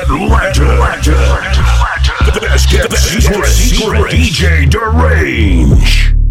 Atlanta. Atlanta. The best kept secret, secret DJ Derange.